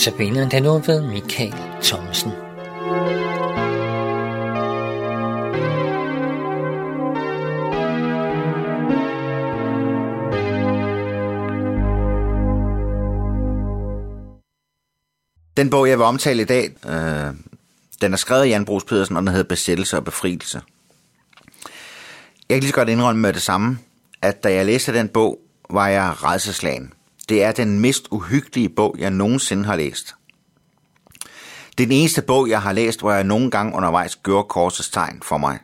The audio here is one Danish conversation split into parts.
Notabene den nu ved Michael Thomsen. Den bog, jeg vil omtale i dag, øh, den er skrevet af Jan Brugs Pedersen, og den hedder Besættelse og Befrielse. Jeg kan lige så godt indrømme med det samme, at da jeg læste den bog, var jeg redselslagen. Det er den mest uhyggelige bog, jeg nogensinde har læst. Det er den eneste bog, jeg har læst, hvor jeg nogle gange undervejs gjorde korsets tegn for mig.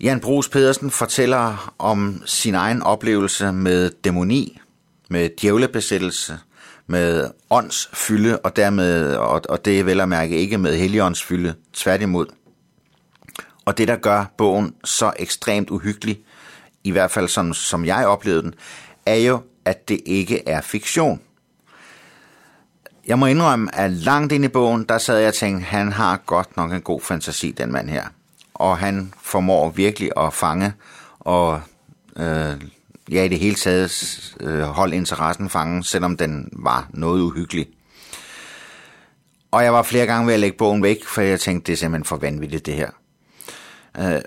Jan Brugs Pedersen fortæller om sin egen oplevelse med dæmoni, med djævlebesættelse, med åndsfylde, og dermed, og, og det er vel at mærke ikke med heligåndsfylde, tværtimod. Og det, der gør bogen så ekstremt uhyggelig, i hvert fald som, som jeg oplevede den, er jo, at det ikke er fiktion. Jeg må indrømme, at langt ind i bogen, der sad jeg og tænkte, han har godt nok en god fantasi, den mand her. Og han formår virkelig at fange og øh, ja, i det hele taget øh, holde interessen fange, selvom den var noget uhyggelig. Og jeg var flere gange ved at lægge bogen væk, for jeg tænkte, det er simpelthen for vanvittigt, det her. Øh,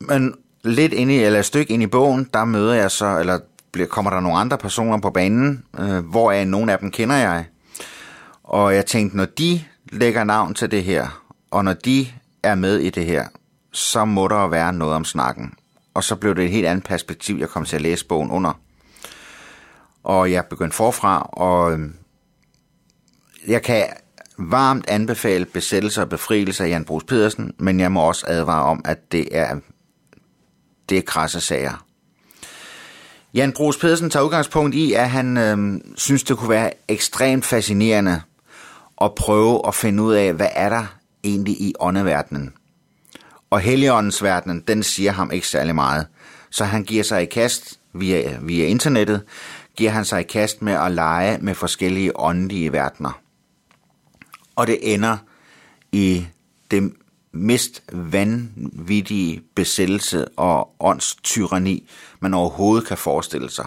men lidt ind i, eller et stykke ind i bogen, der møder jeg så, eller kommer der nogle andre personer på banen, øh, hvor er nogle af dem kender jeg. Og jeg tænkte, når de lægger navn til det her, og når de er med i det her, så må der være noget om snakken. Og så blev det et helt andet perspektiv, jeg kom til at læse bogen under. Og jeg begyndte forfra, og øhm, jeg kan varmt anbefale besættelse og befrielse af Jan Brugs Pedersen, men jeg må også advare om, at det er, det er krasse sager. Jan Brugs Pedersen tager udgangspunkt i, at han øh, synes, det kunne være ekstremt fascinerende at prøve at finde ud af, hvad er der egentlig i åndeverdenen. Og Helligåndens verden, den siger ham ikke særlig meget. Så han giver sig i kast via, via internettet, giver han sig i kast med at lege med forskellige åndelige verdener. Og det ender i det mest vanvittige besættelse og åndstyrani, man overhovedet kan forestille sig.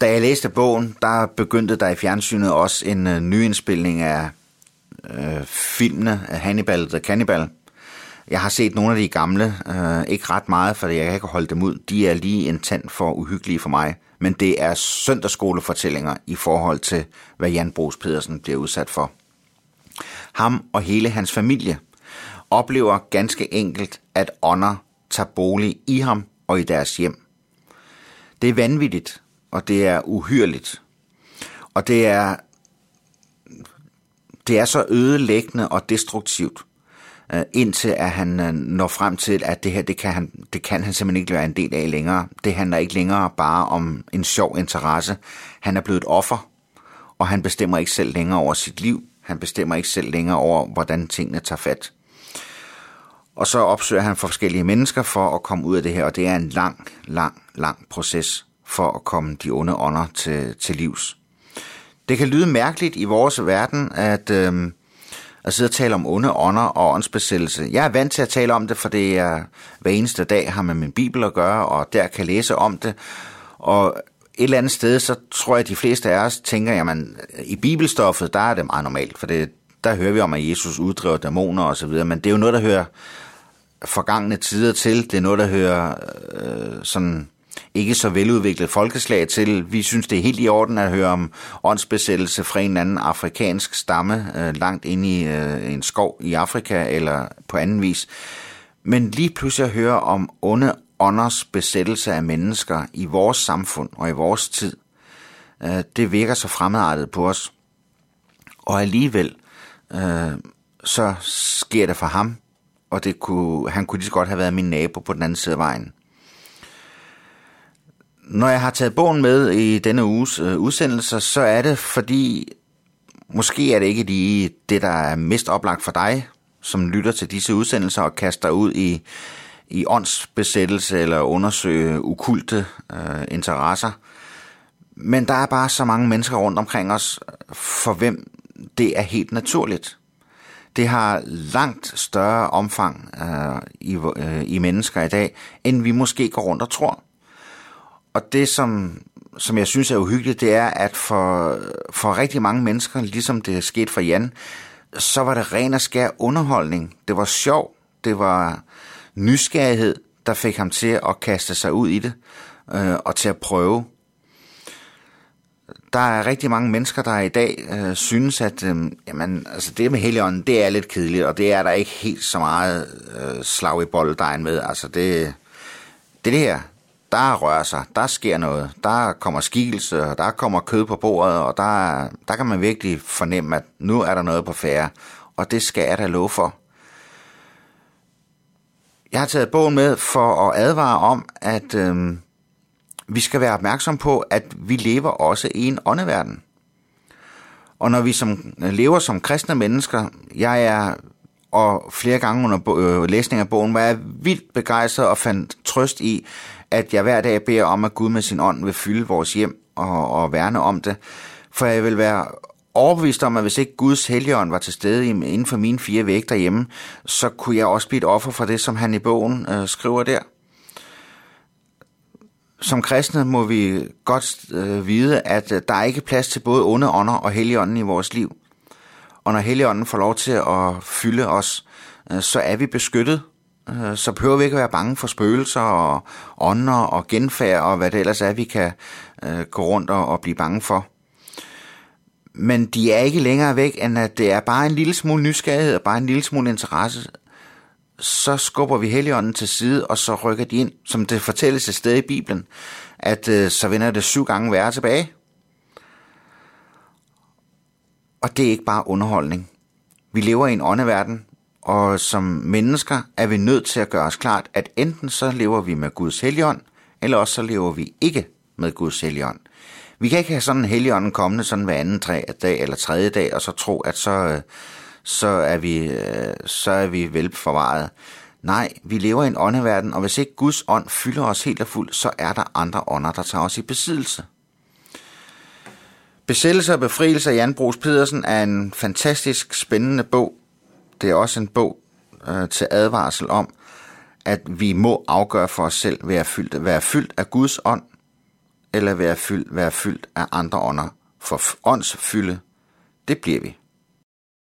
Da jeg læste bogen, der begyndte der i fjernsynet også en uh, nyindspilning af øh, filmene af Hannibal the Cannibal. Jeg har set nogle af de gamle, øh, ikke ret meget, for jeg kan ikke holde dem ud. De er lige en tand for uhyggelige for mig. Men det er søndagsskolefortællinger i forhold til, hvad Jan Brugs Pedersen bliver udsat for. Ham og hele hans familie oplever ganske enkelt, at ånder tager bolig i ham og i deres hjem. Det er vanvittigt, og det er uhyrligt. Og det er, det er så ødelæggende og destruktivt, øh, indtil at han øh, når frem til, at det her, det kan, han, det kan han simpelthen ikke være en del af længere. Det handler ikke længere bare om en sjov interesse. Han er blevet et offer, og han bestemmer ikke selv længere over sit liv. Han bestemmer ikke selv længere over, hvordan tingene tager fat. Og så opsøger han forskellige mennesker for at komme ud af det her, og det er en lang, lang, lang proces for at komme de onde ånder til, til livs. Det kan lyde mærkeligt i vores verden, at, øh, at sidde og tale om onde ånder og åndsbesættelse. Jeg er vant til at tale om det, for det er hver eneste dag har med min bibel at gøre, og der kan læse om det. Og et eller andet sted, så tror jeg, at de fleste af os tænker, jamen, i bibelstoffet, der er det meget normalt, for det, der hører vi om, at Jesus uddriver dæmoner og så videre, men det er jo noget, der hører forgangne tider til. Det er noget, der hører øh, sådan ikke så veludviklet folkeslag til. Vi synes, det er helt i orden at høre om åndsbesættelse fra en anden afrikansk stamme øh, langt inde i øh, en skov i Afrika eller på anden vis. Men lige pludselig at høre om onde ånders besættelse af mennesker i vores samfund og i vores tid, øh, det virker så fremmedartet på os. Og alligevel, øh, så sker det for ham, og det kunne, han kunne lige så godt have været min nabo på den anden side af vejen. Når jeg har taget bogen med i denne uges øh, udsendelser, så er det fordi, måske er det ikke lige det, der er mest oplagt for dig, som lytter til disse udsendelser og kaster ud i, i åndsbesættelse eller undersøge ukulte øh, interesser. Men der er bare så mange mennesker rundt omkring os, for hvem det er helt naturligt. Det har langt større omfang øh, i, øh, i mennesker i dag, end vi måske går rundt og tror. Og det, som, som jeg synes er uhyggeligt, det er, at for, for rigtig mange mennesker, ligesom det er sket for Jan, så var det ren og skær underholdning. Det var sjov, det var nysgerrighed, der fik ham til at kaste sig ud i det øh, og til at prøve. Der er rigtig mange mennesker, der i dag øh, synes, at øh, jamen, altså det med Helligånden, det er lidt kedeligt, og det er der ikke helt så meget øh, slag i bolddejen med. Altså det, det, det her, der rører sig, der sker noget, der kommer skikkelse, der kommer kød på bordet, og der, der kan man virkelig fornemme, at nu er der noget på færre, og det skal jeg da love for. Jeg har taget bogen med for at advare om, at øh, vi skal være opmærksom på, at vi lever også i en åndeverden. Og når vi som øh, lever som kristne mennesker, jeg er og flere gange under øh, læsning af bogen var jeg vildt begejstret og fandt trøst i, at jeg hver dag beder om, at Gud med sin ånd vil fylde vores hjem og, og værne om det. For jeg vil være overbevist om, at hvis ikke Guds helligånd var til stede inden for mine fire vægge derhjemme, så kunne jeg også blive et offer for det, som han i bogen øh, skriver der. Som kristne må vi godt øh, vide, at øh, der er ikke plads til både onde ånder og helligånden i vores liv. Og når helligånden får lov til at fylde os, øh, så er vi beskyttet. Øh, så behøver vi ikke at være bange for spøgelser og ånder og genfærd og hvad det ellers er, vi kan øh, gå rundt og blive bange for men de er ikke længere væk, end at det er bare en lille smule nysgerrighed og bare en lille smule interesse. Så skubber vi Helligånden til side, og så rykker de ind, som det fortælles et sted i Bibelen, at øh, så vender det syv gange værre tilbage. Og det er ikke bare underholdning. Vi lever i en åndeverden, og som mennesker er vi nødt til at gøre os klart, at enten så lever vi med Guds helligånd, eller også så lever vi ikke med Guds helligånd. Vi kan ikke have sådan en helligånden kommende sådan hver anden tre dag eller tredje dag, og så tro, at så, øh, så, er, vi, øh, så er vi velforvaret. Nej, vi lever i en åndeverden, og hvis ikke Guds ånd fylder os helt og fuldt, så er der andre ånder, der tager os i besiddelse. Besættelse og befrielse af Jan Brugs Pedersen er en fantastisk spændende bog. Det er også en bog øh, til advarsel om, at vi må afgøre for os selv, være fyldt, være fyldt af Guds ånd, eller være fyldt, være fyldt af andre ånder. For åndsfylde, det bliver vi.